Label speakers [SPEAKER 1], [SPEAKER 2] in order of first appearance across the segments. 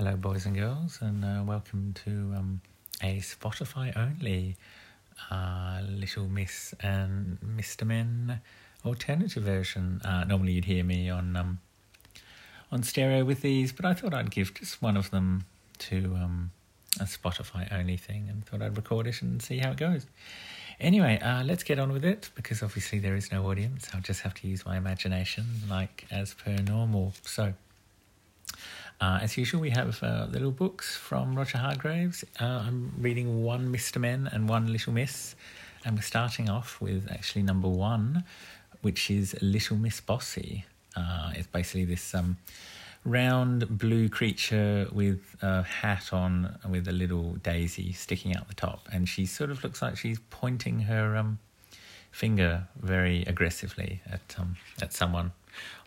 [SPEAKER 1] Hello, boys and girls, and uh, welcome to um, a Spotify only uh, Little Miss and Mr. Men alternative version. Uh, normally, you'd hear me on um, on stereo with these, but I thought I'd give just one of them to um, a Spotify only thing, and thought I'd record it and see how it goes. Anyway, uh, let's get on with it because obviously there is no audience. I'll just have to use my imagination, like as per normal. So. Uh, as usual, we have uh, little books from Roger Hargreaves. Uh, I'm reading one Mr. Men and one Little Miss, and we're starting off with actually number one, which is Little Miss Bossy. Uh, it's basically this um, round blue creature with a hat on with a little daisy sticking out the top, and she sort of looks like she's pointing her um, finger very aggressively at um, at someone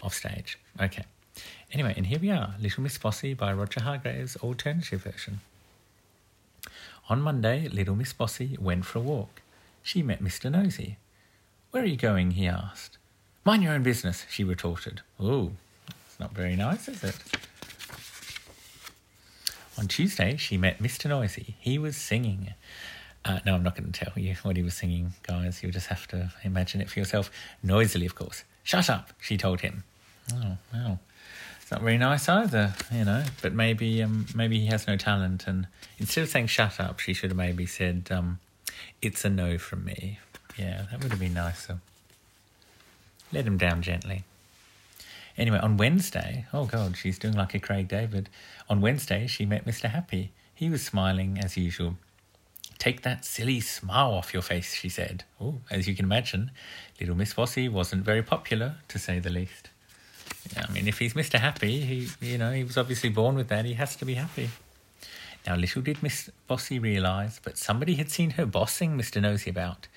[SPEAKER 1] off stage. Okay. Anyway, and here we are Little Miss Bossy by Roger Hargreaves, alternative version. On Monday, Little Miss Bossy went for a walk. She met Mr. Nosy. Where are you going? he asked. Mind your own business, she retorted. Oh, it's not very nice, is it? On Tuesday, she met Mr. Noisy. He was singing. Uh, no, I'm not going to tell you what he was singing, guys. You'll just have to imagine it for yourself. Noisily, of course. Shut up, she told him. Oh, well. Not very nice either, you know. But maybe, um, maybe he has no talent, and instead of saying "shut up," she should have maybe said, um, "It's a no from me." Yeah, that would have been nicer. Let him down gently. Anyway, on Wednesday, oh God, she's doing like a Craig David. On Wednesday, she met Mr. Happy. He was smiling as usual. Take that silly smile off your face, she said. Oh, as you can imagine, little Miss Bossy wasn't very popular, to say the least. I mean, if he's Mr. Happy, he, you know, he was obviously born with that. He has to be happy. Now, little did Miss Bossy realise, but somebody had seen her bossing Mr. Nosy about,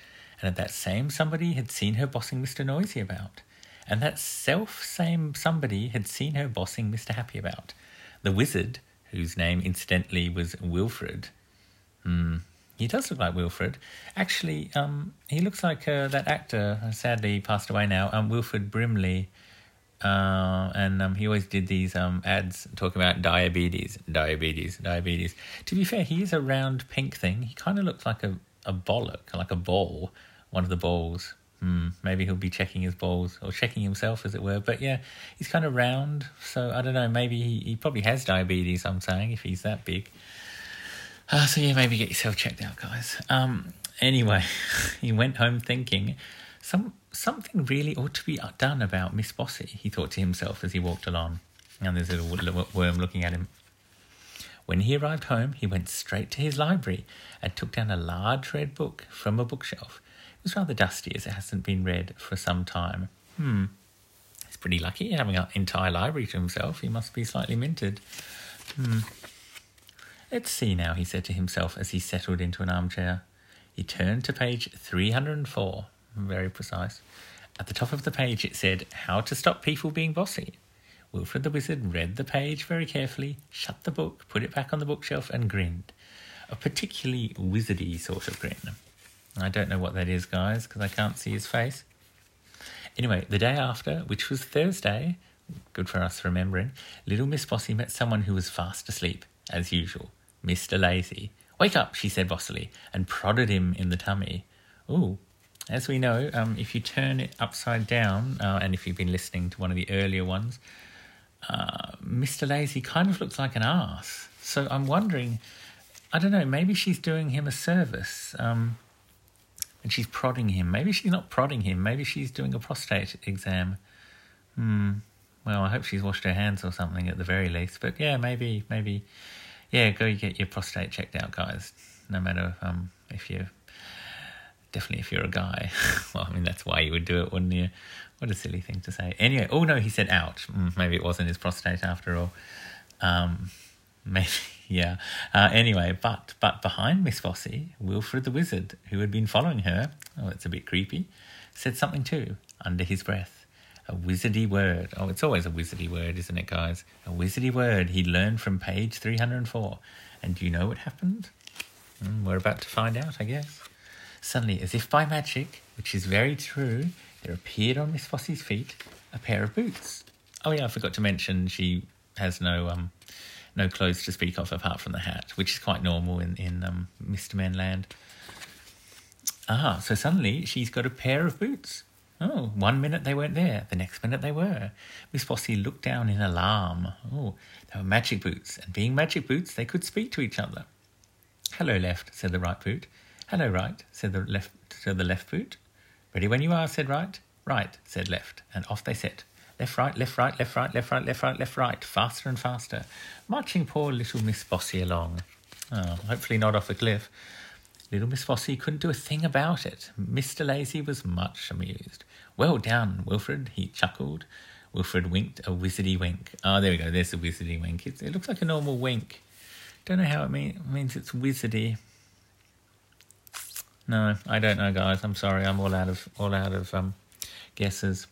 [SPEAKER 1] and that same somebody had seen her bossing Mr. Noisy about, and that self same somebody had seen her bossing Mr. Happy about. The wizard, whose name incidentally was Wilfred. Hmm, he does look like Wilfred. Actually, um, he looks like uh, that actor, sadly passed away now, um, Wilford Brimley. Uh, and um, he always did these um, ads talking about diabetes, diabetes, diabetes. To be fair, he is a round pink thing. He kind of looks like a, a bollock, like a ball, one of the balls. Hmm, maybe he'll be checking his balls or checking himself, as it were. But yeah, he's kind of round. So I don't know. Maybe he, he probably has diabetes. I'm saying if he's that big. Uh, so yeah, maybe get yourself checked out, guys. Um, anyway, he went home thinking some something really ought to be done about Miss Bossy. He thought to himself as he walked along, and there's a little worm looking at him. When he arrived home, he went straight to his library and took down a large red book from a bookshelf. It was rather dusty as it hasn't been read for some time. Hmm. He's pretty lucky having an entire library to himself. He must be slightly minted. Hmm. Let's see now, he said to himself as he settled into an armchair. He turned to page 304. Very precise. At the top of the page it said, How to Stop People Being Bossy. Wilfred the Wizard read the page very carefully, shut the book, put it back on the bookshelf, and grinned. A particularly wizardy sort of grin. I don't know what that is, guys, because I can't see his face. Anyway, the day after, which was Thursday, good for us remembering, little Miss Bossy met someone who was fast asleep, as usual, Mr. Lazy. Wake up, she said bossily, and prodded him in the tummy. Ooh, as we know, um, if you turn it upside down, uh, and if you've been listening to one of the earlier ones, uh, Mr. Lazy kind of looks like an ass. So I'm wondering, I don't know, maybe she's doing him a service. Um, and she's prodding him. Maybe she's not prodding him. Maybe she's doing a prostate exam. Hmm. Well, I hope she's washed her hands or something at the very least. But yeah, maybe, maybe, yeah, go get your prostate checked out, guys. No matter um, if you're definitely if you're a guy. well, I mean, that's why you would do it, wouldn't you? What a silly thing to say. Anyway, oh no, he said ouch. Mm, maybe it wasn't his prostate after all. Um, maybe, yeah. Uh, anyway, but but behind Miss Bossy, Wilfred the Wizard, who had been following her, oh, it's a bit creepy, said something too, under his breath. A wizardy word. Oh, it's always a wizardy word, isn't it, guys? A wizardy word he learned from page 304. And do you know what happened? Mm, we're about to find out, I guess. Suddenly, as if by magic, which is very true, there appeared on Miss Bossy's feet a pair of boots. Oh yeah, I forgot to mention she has no um no clothes to speak of apart from the hat, which is quite normal in in um, Mr. Men land. Ah, so suddenly she's got a pair of boots. Oh, one minute they weren't there, the next minute they were. Miss Bossy looked down in alarm. Oh, they were magic boots, and being magic boots, they could speak to each other. Hello, left, said the right boot. Hello, right, said the left, said the left boot. Ready when you are, said right. Right, said left, and off they set. Left, right, left, right, left, right, left, right, left, right, left, right, faster and faster, marching poor little Miss Bossy along. Oh, hopefully not off a cliff. Little Miss Bossy couldn't do a thing about it. Mr. Lazy was much amused. Well done, Wilfred, he chuckled. Wilfred winked a wizardy wink. Oh, there we go. There's a wizardy wink. It's, it looks like a normal wink. Don't know how it mean, means it's wizardy. No, I don't know, guys. I'm sorry. I'm all out of all out of um, guesses.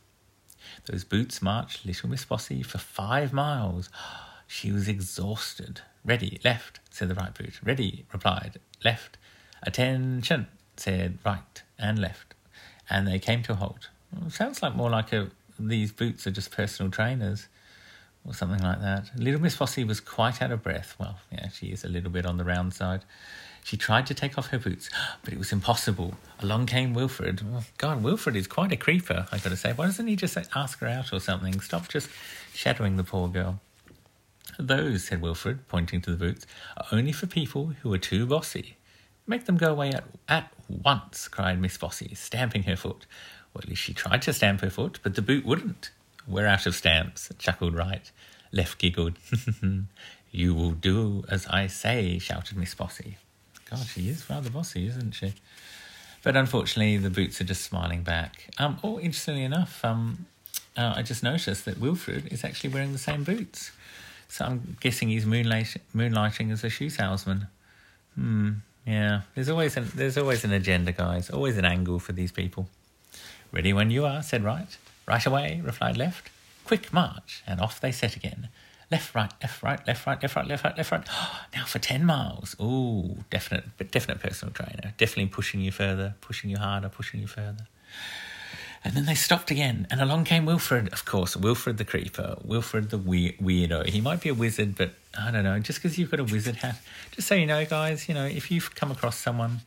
[SPEAKER 1] Those boots marched little Miss Bossy for five miles. She was exhausted. Ready, left, said the right boot. Ready, replied, left. Attention, said right and left. And they came to a halt. Sounds like more like a these boots are just personal trainers or something like that. Little Miss Bossy was quite out of breath. Well, yeah, she is a little bit on the round side. She tried to take off her boots, but it was impossible. Along came Wilfred. Oh, God, Wilfred is quite a creeper, I've gotta say. Why doesn't he just ask her out or something? Stop just shadowing the poor girl. Those, said Wilfred, pointing to the boots, are only for people who are too bossy. Make them go away at, at once, cried Miss Bossy, stamping her foot. Well, at least she tried to stamp her foot, but the boot wouldn't. We're out of stamps, chuckled Right. Left giggled. you will do as I say, shouted Miss Bossy. God, she is rather bossy, isn't she? But unfortunately, the boots are just smiling back. Um, oh, interestingly enough, um, uh, I just noticed that Wilfred is actually wearing the same boots. So I'm guessing he's moonlight- moonlighting as a shoe salesman. Hmm. Yeah. There's always an there's always an agenda, guys. Always an angle for these people. Ready when you are, said Right. Right away, replied Left. Quick march, and off they set again. Left, right, left, right, left, right, left, right, left, right, left, right. now for ten miles. Ooh, definite, but definite personal trainer. Definitely pushing you further, pushing you harder, pushing you further. And then they stopped again, and along came Wilfred, of course, Wilfred the creeper, Wilfred the we- weirdo. He might be a wizard, but I don't know. Just because you've got a wizard hat, just so you know, guys, you know, if you've come across someone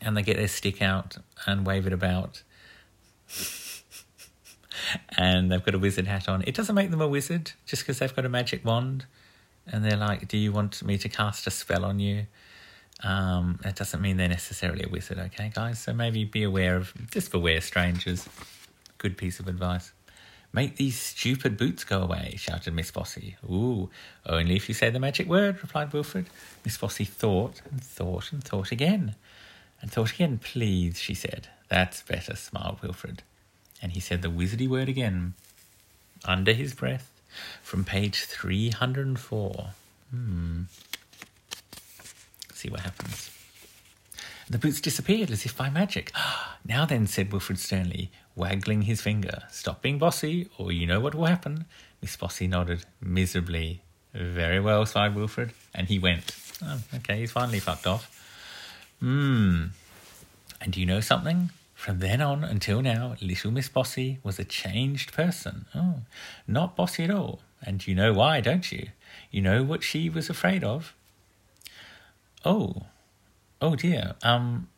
[SPEAKER 1] and they get their stick out and wave it about, and they've got a wizard hat on. It doesn't make them a wizard just because they've got a magic wand and they're like, Do you want me to cast a spell on you? Um, it doesn't mean they're necessarily a wizard, okay, guys? So maybe be aware of, just beware strangers. Good piece of advice. Make these stupid boots go away, shouted Miss Bossy. Ooh, only if you say the magic word, replied Wilfred. Miss Bossy thought and thought and thought again. And thought again, please, she said. That's better, smiled Wilfred. And he said the wizardy word again, under his breath, from page 304. Hmm. See what happens. The boots disappeared as if by magic. now then, said Wilfred sternly, waggling his finger, stop being bossy, or you know what will happen. Miss Bossy nodded miserably. Very well, sighed Wilfred, and he went. Oh, okay, he's finally fucked off. Hmm. And do you know something? From then on until now, little Miss Bossy was a changed person. Oh, not bossy at all. And you know why, don't you? You know what she was afraid of? Oh, oh dear. Um,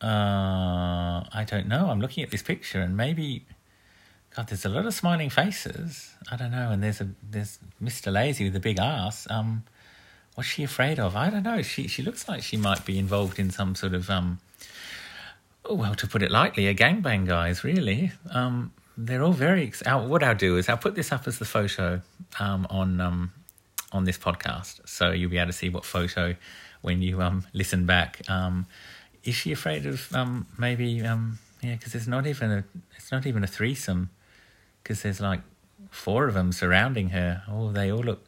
[SPEAKER 1] uh, I don't know. I'm looking at this picture, and maybe, God, there's a lot of smiling faces. I don't know. And there's a there's Mr. Lazy with a big ass. Um, what's she afraid of? I don't know. She she looks like she might be involved in some sort of um well, to put it lightly, a gangbang, guys, really. Um, they're all very. What I'll do is I'll put this up as the photo um, on um, on this podcast, so you'll be able to see what photo when you um, listen back. Um, is she afraid of um, maybe? Um, yeah, because it's not even a it's not even a threesome, because there's like four of them surrounding her. Oh, they all look.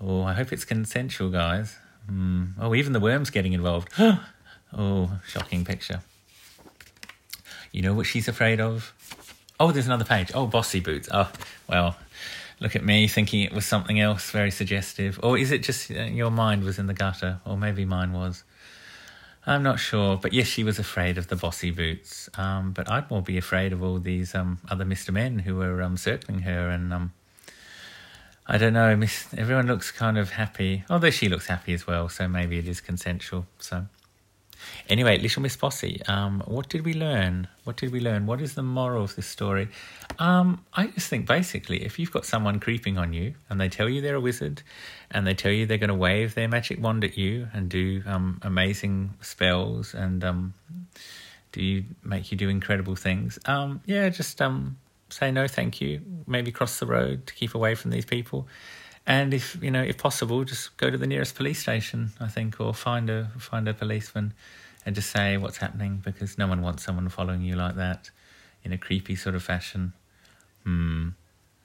[SPEAKER 1] Oh, I hope it's consensual, guys. Mm. Oh, even the worm's getting involved. oh, shocking picture. You know what she's afraid of? Oh, there's another page. Oh, bossy boots. Oh, well, look at me thinking it was something else very suggestive. Or is it just uh, your mind was in the gutter? Or maybe mine was. I'm not sure. But yes, she was afraid of the bossy boots. Um, but I'd more be afraid of all these um, other Mr. Men who were um, circling her and. Um, I don't know. Miss, everyone looks kind of happy, although she looks happy as well. So maybe it is consensual. So anyway, Little Miss Bossy. Um, what did we learn? What did we learn? What is the moral of this story? Um, I just think basically, if you've got someone creeping on you and they tell you they're a wizard, and they tell you they're going to wave their magic wand at you and do um, amazing spells and um, do make you do incredible things? Um, yeah, just um, say no thank you maybe cross the road to keep away from these people and if you know if possible just go to the nearest police station i think or find a find a policeman and just say what's happening because no one wants someone following you like that in a creepy sort of fashion. Hmm.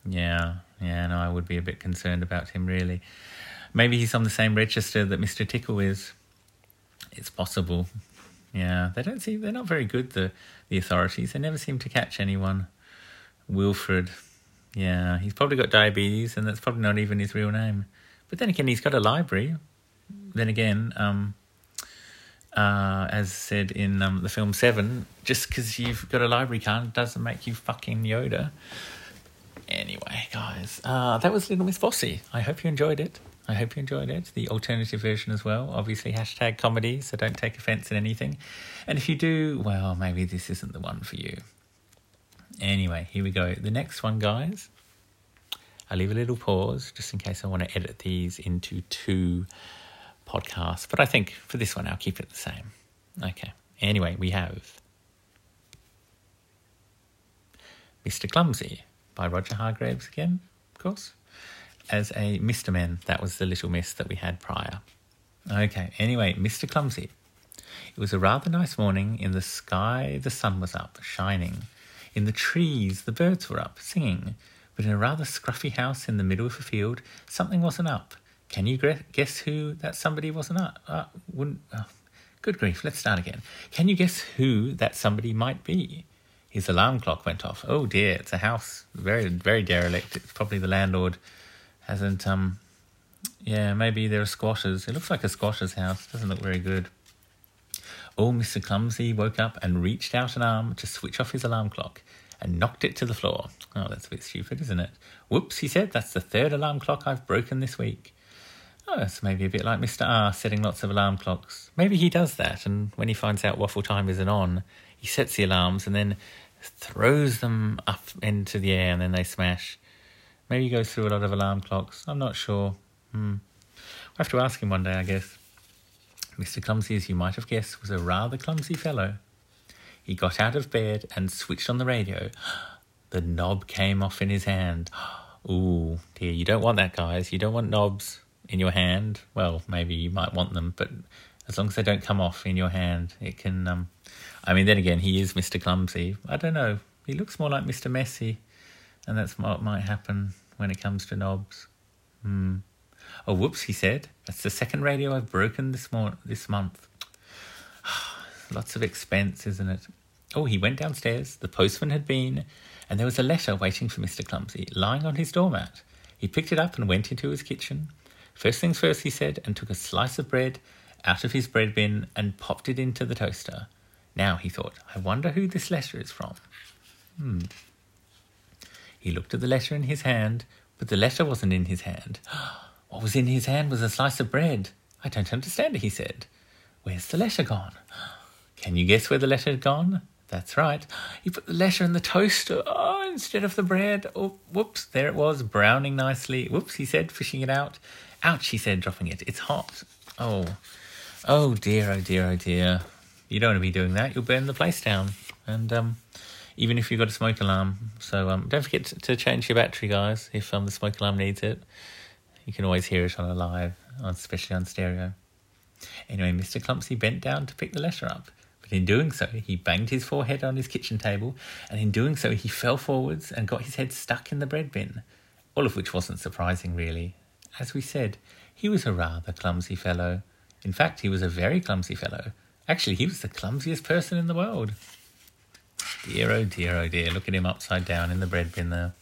[SPEAKER 1] Yeah. Yeah no i would be a bit concerned about him really. Maybe he's on the same register that mr tickle is. It's possible. Yeah they don't seem they're not very good the the authorities. They never seem to catch anyone. Wilfred. Yeah, he's probably got diabetes, and that's probably not even his real name. But then again, he's got a library. Then again, um, uh, as said in um, the film Seven, just because you've got a library card doesn't make you fucking Yoda. Anyway, guys, uh, that was Little Miss Bossy. I hope you enjoyed it. I hope you enjoyed it. The alternative version as well. Obviously, hashtag comedy, so don't take offense in anything. And if you do, well, maybe this isn't the one for you. Anyway, here we go. The next one, guys. I leave a little pause just in case I want to edit these into two podcasts. But I think for this one, I'll keep it the same. Okay. Anyway, we have Mr. Clumsy by Roger Hargreaves again, of course, as a Mr. Men. That was the little miss that we had prior. Okay. Anyway, Mr. Clumsy. It was a rather nice morning. In the sky, the sun was up, shining. In the trees, the birds were up, singing, but in a rather scruffy house in the middle of a field, something wasn't up. Can you guess who that somebody wasn't up? Uh, wouldn't. Uh, good grief, let's start again. Can you guess who that somebody might be? His alarm clock went off. Oh dear, it's a house. Very, very derelict. It's probably the landlord hasn't, um, yeah, maybe there are squatters. It looks like a squatter's house. Doesn't look very good. Old Mr. Clumsy woke up and reached out an arm to switch off his alarm clock and knocked it to the floor. Oh, that's a bit stupid, isn't it? Whoops, he said, that's the third alarm clock I've broken this week. Oh, that's maybe a bit like Mr. R setting lots of alarm clocks. Maybe he does that, and when he finds out waffle time isn't on, he sets the alarms and then throws them up into the air and then they smash. Maybe he goes through a lot of alarm clocks. I'm not sure. Hmm. We'll have to ask him one day, I guess. Mr. Clumsy, as you might have guessed, was a rather clumsy fellow. He got out of bed and switched on the radio. The knob came off in his hand. Ooh, dear, you don't want that, guys. You don't want knobs in your hand. Well, maybe you might want them, but as long as they don't come off in your hand, it can. Um, I mean, then again, he is Mr. Clumsy. I don't know. He looks more like Mr. Messy, and that's what might happen when it comes to knobs. Hmm. Oh, whoops, he said. That's the second radio I've broken this, mor- this month. Lots of expense, isn't it? Oh, he went downstairs. The postman had been, and there was a letter waiting for Mr. Clumsy, lying on his doormat. He picked it up and went into his kitchen. First things first, he said, and took a slice of bread out of his bread bin and popped it into the toaster. Now, he thought, I wonder who this letter is from. Hmm. He looked at the letter in his hand, but the letter wasn't in his hand. What was in his hand was a slice of bread. I don't understand he said. Where's the letter gone? Can you guess where the letter had gone? That's right. He put the letter in the toaster oh, instead of the bread. Oh, whoops, there it was, browning nicely. Whoops, he said, fishing it out. Ouch, he said, dropping it. It's hot. Oh, oh dear, oh dear, oh dear. You don't want to be doing that. You'll burn the place down. And um, even if you've got a smoke alarm. So um, don't forget to, to change your battery, guys, if um, the smoke alarm needs it. You can always hear it on a live, especially on stereo. Anyway, Mr. Clumsy bent down to pick the letter up, but in doing so, he banged his forehead on his kitchen table, and in doing so, he fell forwards and got his head stuck in the bread bin. All of which wasn't surprising, really. As we said, he was a rather clumsy fellow. In fact, he was a very clumsy fellow. Actually, he was the clumsiest person in the world. Dear, oh dear, oh dear, look at him upside down in the bread bin there.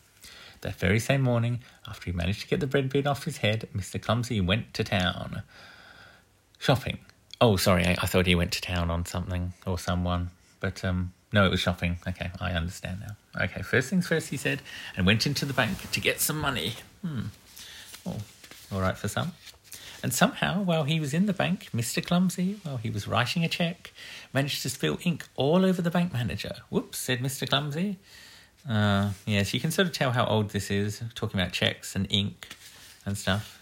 [SPEAKER 1] That very same morning, after he managed to get the bread bin off his head, Mr. Clumsy went to town. Shopping. Oh, sorry, I, I thought he went to town on something or someone. But um, no, it was shopping. Okay, I understand now. Okay, first things first, he said, and went into the bank to get some money. Hmm. Oh, all right for some. And somehow, while he was in the bank, Mr. Clumsy, while he was writing a check, managed to spill ink all over the bank manager. Whoops, said Mr. Clumsy. Uh, yes, you can sort of tell how old this is, talking about checks and ink and stuff.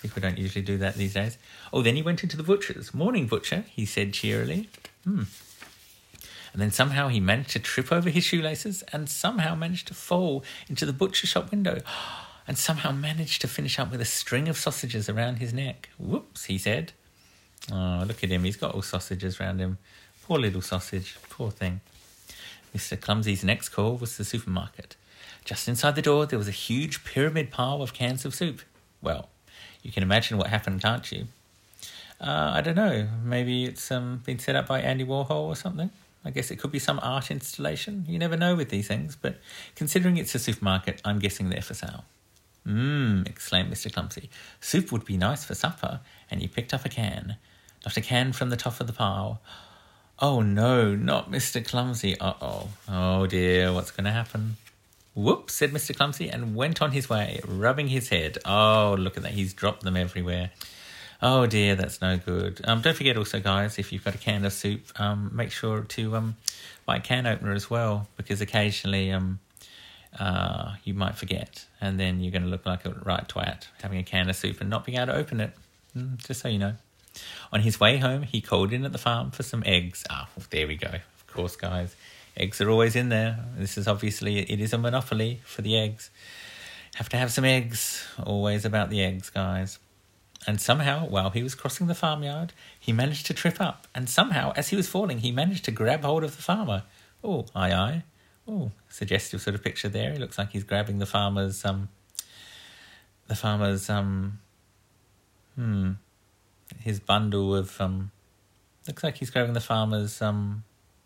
[SPEAKER 1] People don't usually do that these days. Oh, then he went into the butcher's. Morning, butcher, he said cheerily. Hmm. And then somehow he managed to trip over his shoelaces and somehow managed to fall into the butcher shop window and somehow managed to finish up with a string of sausages around his neck. Whoops, he said. Oh, look at him. He's got all sausages around him. Poor little sausage. Poor thing. Mr. Clumsy's next call was the supermarket. Just inside the door, there was a huge pyramid pile of cans of soup. Well, you can imagine what happened, can't you? Uh, I don't know. Maybe it's um, been set up by Andy Warhol or something. I guess it could be some art installation. You never know with these things, but considering it's a supermarket, I'm guessing they're for sale. Mmm, exclaimed Mr. Clumsy. Soup would be nice for supper, and he picked up a can. Not a can from the top of the pile. Oh no, not Mr. Clumsy. Uh oh. Oh dear, what's going to happen? Whoops, said Mr. Clumsy, and went on his way, rubbing his head. Oh, look at that, he's dropped them everywhere. Oh dear, that's no good. Um, don't forget also, guys, if you've got a can of soup, um, make sure to um, buy a can opener as well, because occasionally um, uh, you might forget, and then you're going to look like a right twat having a can of soup and not being able to open it. Mm, just so you know. On his way home, he called in at the farm for some eggs. Ah, well, there we go. Of course, guys, eggs are always in there. This is obviously it is a monopoly for the eggs. Have to have some eggs. Always about the eggs, guys. And somehow, while he was crossing the farmyard, he managed to trip up. And somehow, as he was falling, he managed to grab hold of the farmer. Oh, aye, aye. Oh, suggestive sort of picture there. He looks like he's grabbing the farmer's um the farmer's um hmm his bundle of um looks like he's grabbing the farmer's um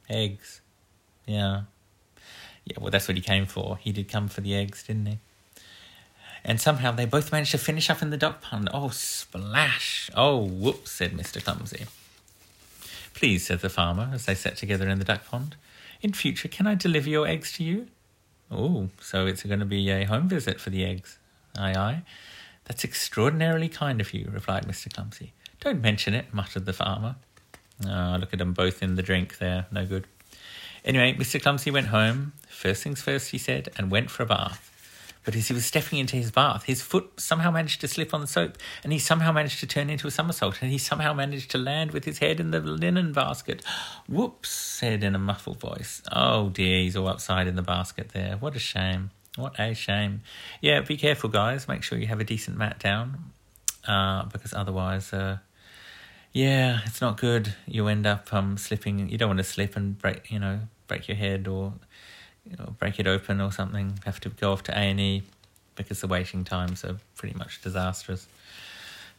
[SPEAKER 1] eggs. Yeah. Yeah, well that's what he came for. He did come for the eggs, didn't he? And somehow they both managed to finish up in the duck pond. Oh, splash! Oh, whoops, said Mr. Clumsy. Please, said the farmer as they sat together in the duck pond. In future, can I deliver your eggs to you? Oh, so it's going to be a home visit for the eggs. Aye, aye. That's extraordinarily kind of you, replied Mr. Clumsy. Don't mention it, muttered the farmer. Oh, look at them both in the drink there. No good. Anyway, Mr. Clumsy went home. First things first, he said, and went for a bath. But as he was stepping into his bath, his foot somehow managed to slip on the soap, and he somehow managed to turn into a somersault, and he somehow managed to land with his head in the linen basket. Whoops, said in a muffled voice. Oh dear, he's all upside in the basket there. What a shame. What a shame. Yeah, be careful, guys. Make sure you have a decent mat down, uh, because otherwise, uh, yeah, it's not good. You end up um, slipping. You don't want to slip and break, you know, break your head or you know, break it open or something, have to go off to A&E because the waiting times are pretty much disastrous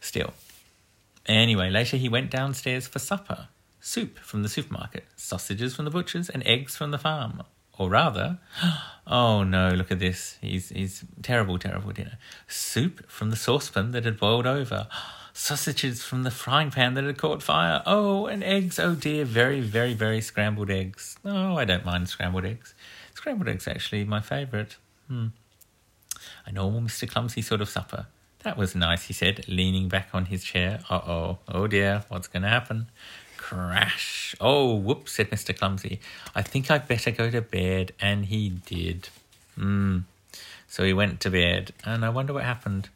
[SPEAKER 1] still. Anyway, later he went downstairs for supper. Soup from the supermarket, sausages from the butcher's, and eggs from the farm. Or rather, oh no, look at this. He's, he's terrible, terrible dinner. Soup from the saucepan that had boiled over. Sausages from the frying pan that had caught fire. Oh, and eggs. Oh dear, very, very, very scrambled eggs. Oh, I don't mind scrambled eggs. Scrambled eggs actually my favourite. Hmm. A normal Mr. Clumsy sort of supper. That was nice, he said, leaning back on his chair. Uh oh, oh dear, what's going to happen? Crash. Oh, whoops, said Mr. Clumsy. I think I'd better go to bed. And he did. Hmm. So he went to bed, and I wonder what happened.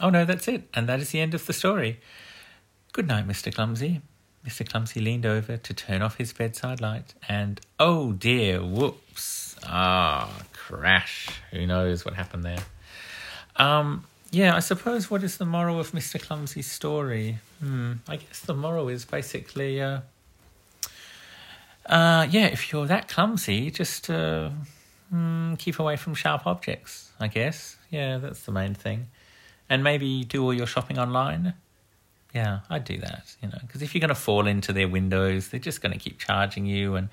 [SPEAKER 1] Oh no, that's it, and that is the end of the story. Good night, Mr. Clumsy. Mr. Clumsy leaned over to turn off his bedside light, and oh dear, whoops. Ah, crash. Who knows what happened there? Um, yeah, I suppose what is the moral of Mr. Clumsy's story? Hmm, I guess the moral is basically, uh, uh, yeah, if you're that clumsy, just uh, mm, keep away from sharp objects, I guess. Yeah, that's the main thing. And maybe do all your shopping online. Yeah, I'd do that, you know, because if you're going to fall into their windows, they're just going to keep charging you and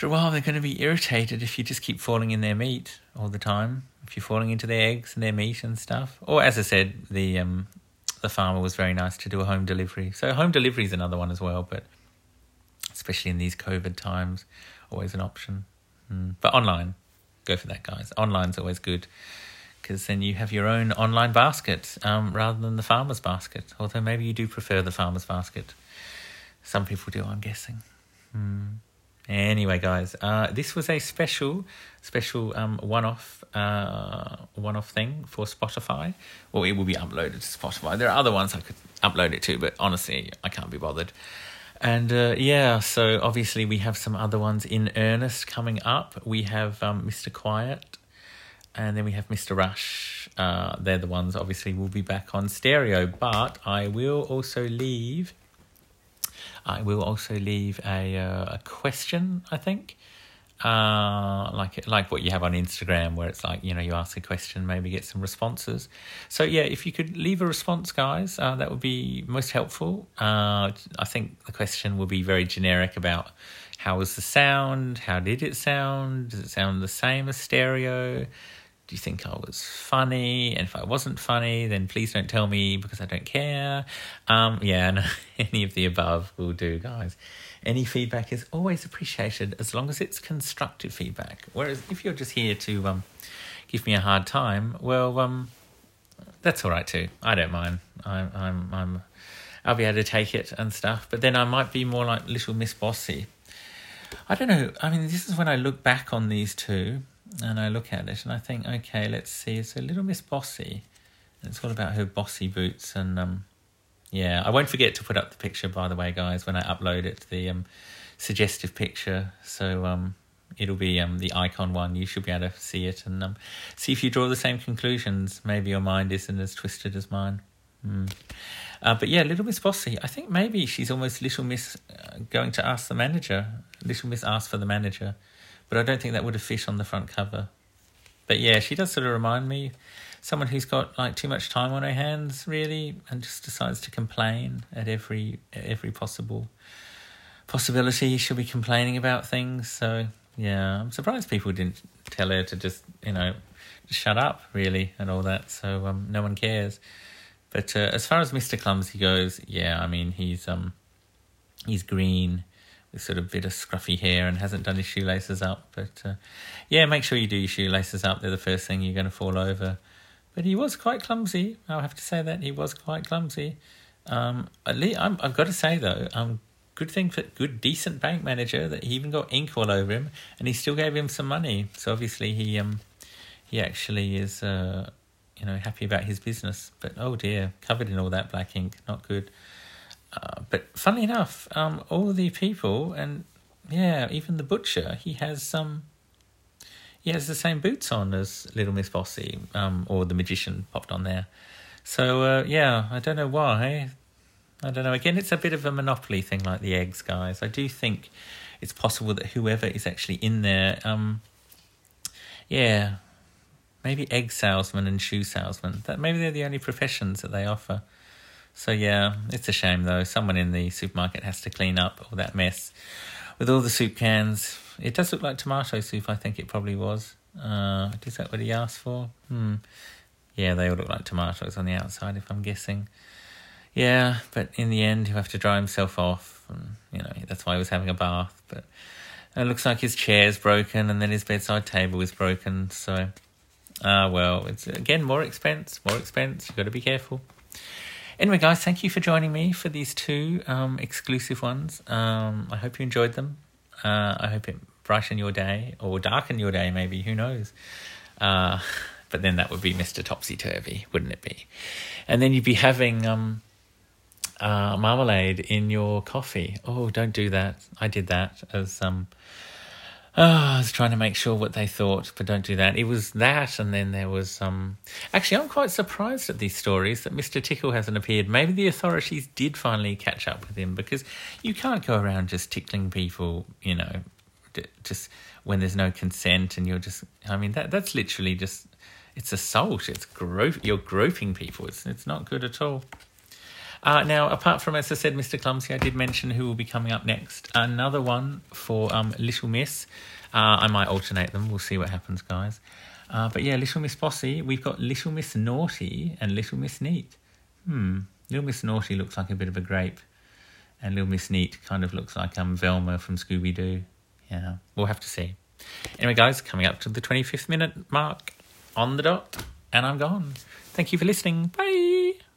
[SPEAKER 1] after a while, they're going to be irritated if you just keep falling in their meat all the time. If you're falling into their eggs and their meat and stuff. Or, as I said, the um, the farmer was very nice to do a home delivery. So, home delivery is another one as well, but especially in these COVID times, always an option. Mm. But online, go for that, guys. Online's always good because then you have your own online basket um, rather than the farmer's basket. Although maybe you do prefer the farmer's basket. Some people do, I'm guessing. Hmm. Anyway, guys, uh, this was a special, special um, one-off, uh, one-off thing for Spotify. Well, it will be uploaded to Spotify. There are other ones I could upload it to, but honestly, I can't be bothered. And uh, yeah, so obviously we have some other ones in earnest coming up. We have um, Mr. Quiet, and then we have Mr. Rush. Uh, they're the ones obviously we'll be back on stereo, but I will also leave I will also leave a uh, a question. I think, uh, like like what you have on Instagram, where it's like you know you ask a question, maybe get some responses. So yeah, if you could leave a response, guys, uh, that would be most helpful. Uh, I think the question will be very generic about how was the sound, how did it sound, does it sound the same as stereo do you think I was funny? And if I wasn't funny, then please don't tell me because I don't care. Um, yeah, no, any of the above will do, guys. Any feedback is always appreciated as long as it's constructive feedback. Whereas if you're just here to um, give me a hard time, well, um, that's all right too. I don't mind. I'm, I'm, I'm, I'll be able to take it and stuff. But then I might be more like Little Miss Bossy. I don't know. I mean, this is when I look back on these two and I look at it and I think, okay, let's see. It's a little Miss Bossy. It's all about her bossy boots and um, yeah. I won't forget to put up the picture, by the way, guys, when I upload it. The um, suggestive picture, so um, it'll be um the icon one. You should be able to see it and um, see if you draw the same conclusions. Maybe your mind isn't as twisted as mine. Mm. Uh, but yeah, Little Miss Bossy. I think maybe she's almost Little Miss uh, going to ask the manager. Little Miss asked for the manager but I don't think that would have fit on the front cover. But yeah, she does sort of remind me someone who's got like too much time on her hands, really, and just decides to complain at every every possible possibility. She'll be complaining about things. So yeah, I'm surprised people didn't tell her to just you know shut up, really, and all that. So um, no one cares. But uh, as far as Mr. Clumsy goes, yeah, I mean he's um he's green sort of bit of scruffy hair and hasn't done his shoelaces up. But uh, yeah, make sure you do your shoelaces up. They're the first thing you're going to fall over. But he was quite clumsy. I'll have to say that he was quite clumsy. Um, at least i have got to say though, um, good thing for good decent bank manager that he even got ink all over him, and he still gave him some money. So obviously he um he actually is uh you know happy about his business. But oh dear, covered in all that black ink, not good. Uh, but funnily enough, um, all the people and yeah, even the butcher, he has some. He has the same boots on as Little Miss Bossy, um, or the magician popped on there. So uh, yeah, I don't know why. I don't know. Again, it's a bit of a monopoly thing, like the eggs, guys. I do think it's possible that whoever is actually in there, um, yeah, maybe egg salesman and shoe salesman. That maybe they're the only professions that they offer. So yeah, it's a shame though. Someone in the supermarket has to clean up all that mess with all the soup cans. It does look like tomato soup. I think it probably was. Uh, is that what he asked for? Hmm. Yeah, they all look like tomatoes on the outside, if I'm guessing. Yeah, but in the end, he'll have to dry himself off, and you know that's why he was having a bath. But it looks like his chair's broken, and then his bedside table is broken. So, ah, uh, well, it's again more expense, more expense. You've got to be careful. Anyway, guys, thank you for joining me for these two um, exclusive ones. Um, I hope you enjoyed them. Uh, I hope it brightened your day or darkened your day, maybe. Who knows? Uh, but then that would be Mr. Topsy Turvy, wouldn't it be? And then you'd be having um, uh, marmalade in your coffee. Oh, don't do that. I did that as um, Oh, I was trying to make sure what they thought, but don't do that. It was that, and then there was um. Actually, I'm quite surprised at these stories that Mr. Tickle hasn't appeared. Maybe the authorities did finally catch up with him because you can't go around just tickling people, you know, just when there's no consent, and you're just. I mean, that that's literally just. It's assault. It's gro- You're groping people. It's it's not good at all. Uh, now, apart from, as I said, Mr. Clumsy, I did mention who will be coming up next. Another one for um, Little Miss. Uh, I might alternate them. We'll see what happens, guys. Uh, but yeah, Little Miss Bossy. We've got Little Miss Naughty and Little Miss Neat. Hmm. Little Miss Naughty looks like a bit of a grape, and Little Miss Neat kind of looks like um Velma from Scooby Doo. Yeah, we'll have to see. Anyway, guys, coming up to the 25th minute mark on the dot. and I'm gone. Thank you for listening. Bye.